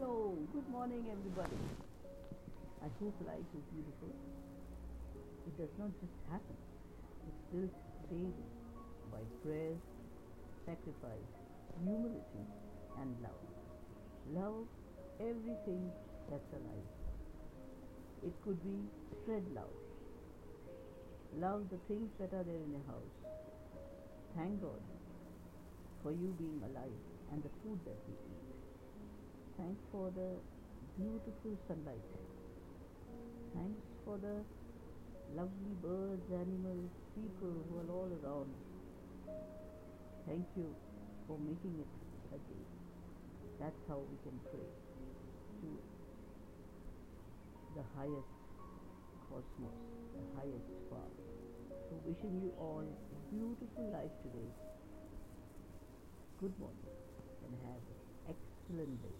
Good morning, everybody. I hope life is beautiful. It does not just happen, it's built daily by prayers, sacrifice, humility, and love. Love everything that's alive. It could be spread love. Love the things that are there in your house. Thank God for you being alive and the food that we eat. Thanks for the beautiful sunlight. Thanks for the lovely birds, animals, people who are all around. Thank you for making it a day. That's how we can pray to the highest cosmos, the highest far. So wishing you all a beautiful life today. Good morning and have an excellent day.